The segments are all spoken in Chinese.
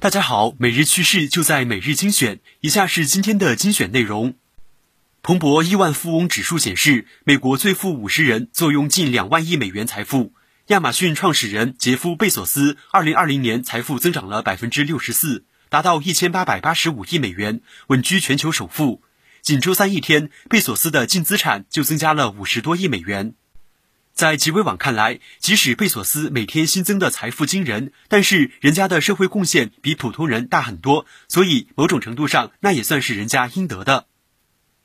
大家好，每日趋势就在每日精选。以下是今天的精选内容。彭博亿万富翁指数显示，美国最富五十人坐拥近两万亿美元财富。亚马逊创始人杰夫·贝索斯，二零二零年财富增长了百分之六十四，达到一千八百八十五亿美元，稳居全球首富。仅周三一天，贝索斯的净资产就增加了五十多亿美元。在极微网看来，即使贝索斯每天新增的财富惊人，但是人家的社会贡献比普通人大很多，所以某种程度上那也算是人家应得的。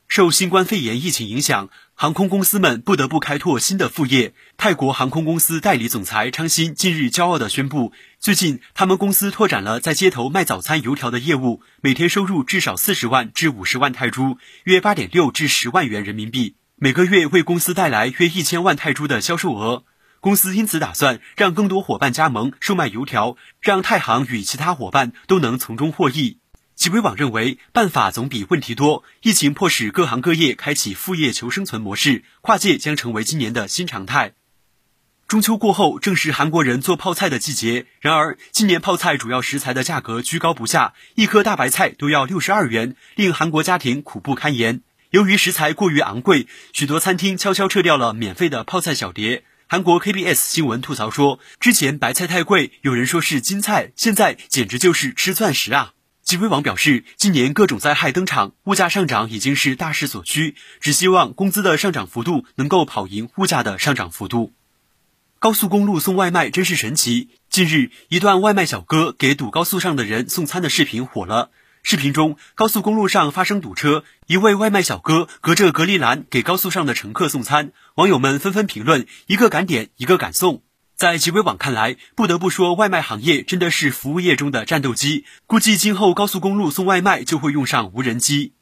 受新冠肺炎疫情影响，航空公司们不得不开拓新的副业。泰国航空公司代理总裁昌鑫近日骄傲地宣布，最近他们公司拓展了在街头卖早餐油条的业务，每天收入至少四十万至五十万泰铢，约八点六至十万元人民币。每个月为公司带来约一千万泰铢的销售额，公司因此打算让更多伙伴加盟售卖油条，让太行与其他伙伴都能从中获益。极微网认为，办法总比问题多。疫情迫使各行各业开启副业求生存模式，跨界将成为今年的新常态。中秋过后，正是韩国人做泡菜的季节。然而，今年泡菜主要食材的价格居高不下，一颗大白菜都要六十二元，令韩国家庭苦不堪言。由于食材过于昂贵，许多餐厅悄悄撤掉了免费的泡菜小碟。韩国 KBS 新闻吐槽说：“之前白菜太贵，有人说是金菜，现在简直就是吃钻石啊！”极微网表示，今年各种灾害登场，物价上涨已经是大势所趋，只希望工资的上涨幅度能够跑赢物价的上涨幅度。高速公路送外卖真是神奇！近日，一段外卖小哥给堵高速上的人送餐的视频火了。视频中，高速公路上发生堵车，一位外卖小哥隔着隔离栏给高速上的乘客送餐，网友们纷纷评论：一个敢点，一个敢送。在极微网看来，不得不说，外卖行业真的是服务业中的战斗机。估计今后高速公路送外卖就会用上无人机。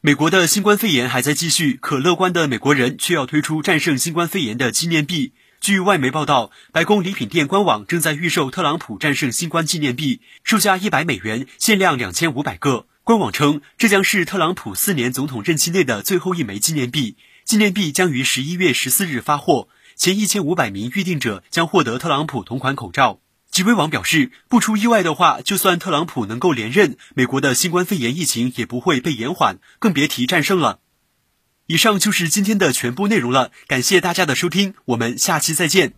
美国的新冠肺炎还在继续，可乐观的美国人却要推出战胜新冠肺炎的纪念币。据外媒报道，白宫礼品店官网正在预售特朗普战胜新冠纪念币，售价一百美元，限量两千五百个。官网称，这将是特朗普四年总统任期内的最后一枚纪念币。纪念币将于十一月十四日发货，前一千五百名预定者将获得特朗普同款口罩。极微网表示，不出意外的话，就算特朗普能够连任，美国的新冠肺炎疫情也不会被延缓，更别提战胜了。以上就是今天的全部内容了，感谢大家的收听，我们下期再见。